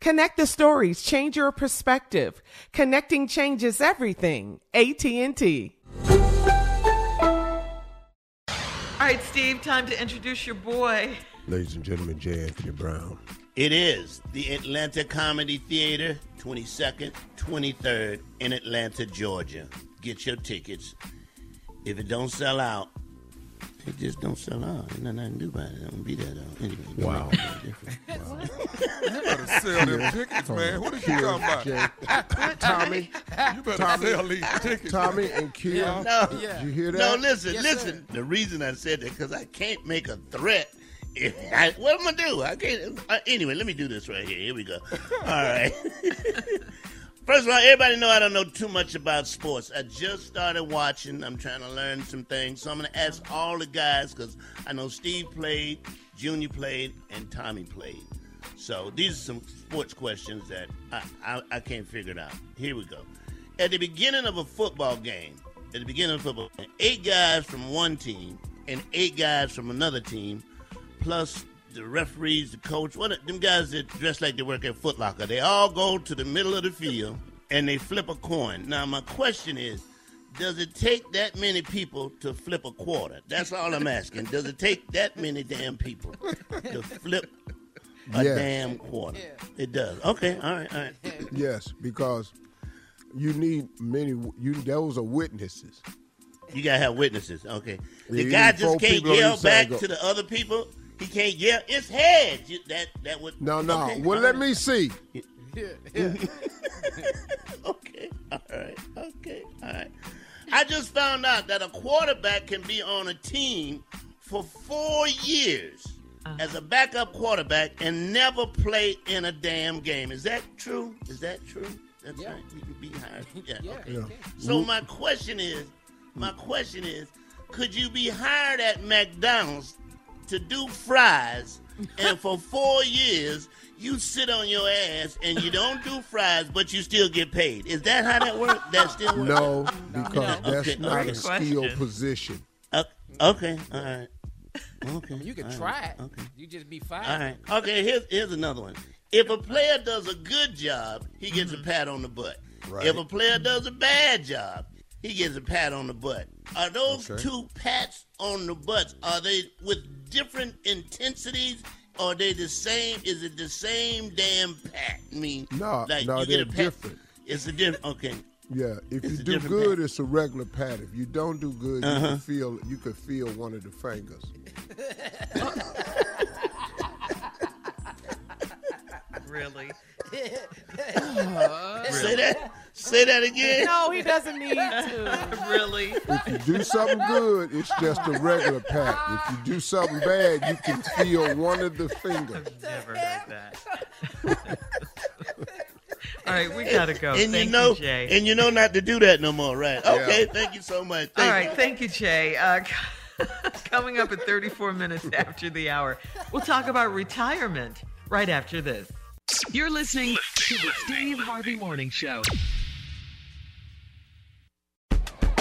Connect the stories, change your perspective. Connecting changes everything. AT&T. All right, Steve, time to introduce your boy. Ladies and gentlemen, J. Anthony Brown. It is the Atlanta Comedy Theater, 22nd, 23rd in Atlanta, Georgia. Get your tickets. If it don't sell out, it just don't sell out. Ain't nothing to do about it. Don't be that out. Anyway, it Wow. make no difference. You better sell them tickets, man. What are you talking about? Tommy, You better Tommy, sell these tickets. Tommy and Kim. No, Did you hear that? no, listen, listen. The reason I said that because I can't make a threat. If I, what am I going to do? I can't. Uh, anyway, let me do this right here. Here we go. All right. First of all, everybody know I don't know too much about sports. I just started watching. I'm trying to learn some things. So I'm going to ask all the guys because I know Steve played, Junior played, and Tommy played. So these are some sports questions that I, I, I can't figure it out. Here we go. At the beginning of a football game, at the beginning of football eight guys from one team and eight guys from another team, plus the referees, the coach, what them guys that dress like they work at Foot Locker, they all go to the middle of the field and they flip a coin. Now my question is, does it take that many people to flip a quarter? That's all I'm asking. Does it take that many damn people to flip a Yes. damn quarter? It does. Okay, all right, all right. Yes, because you need many. You those are witnesses. You gotta have witnesses. Okay. The You guy just can't yell back go- to the other people. He can't yell. It's heads. You, that that would. No, no. Okay, well, let me see. Okay. All right. Okay. All right. I just found out that a quarterback can be on a team for four years uh-huh. as a backup quarterback and never play in a damn game. Is that true? Is that true? That's right. You can be hired. Yeah. okay. Yeah. So my question is, my question is, could you be hired at McDonald's to do fries, and for four years you sit on your ass and you don't do fries, but you still get paid? Is that how that works? That still works? No, because that's Okay, not okay. a skill position. Uh, okay, all right. Okay. You can all try right, it. Okay. You just be fine. All right. Okay, here's, here's another one. If a player does a good job, he gets Mm-hmm. a pat on the butt. Right. If a player does a bad job, he gets a pat on the butt. Are those Okay. two pats on the butts, are they with different intensities? Or are they the same? Is it the same damn pat? I mean, No, like no, you they're get a pat. different. It's a different. Okay. Yeah, if It's you do good, pat. it's a regular pat. If you don't do good, you Uh-huh. can feel you could feel one of the fingers. Really? Say that. Say that again. No, he doesn't need to. really? If you do something good, it's just a regular pat. If you do something bad, you can feel one of the fingers. Never heard that. All right, we gotta go. And Thank you know, Jay. and you know not to do that no more, right? Okay, thank you so much. All Thank right, you. thank you, Jay. Uh, coming up at 34 minutes after the hour, we'll talk about retirement right after this. You're listening to the Steve Harvey Morning Show.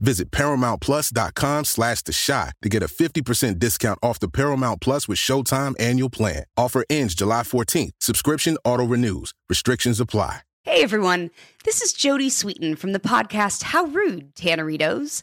Visit ParamountPlus.com slash The Chi to get a 50% discount off the Paramount Plus with Showtime annual plan. Offer ends July 14th. Subscription auto-renews. Restrictions apply. Hey everyone, this is Jodie Sweetin from the podcast How Rude, Tanneritos.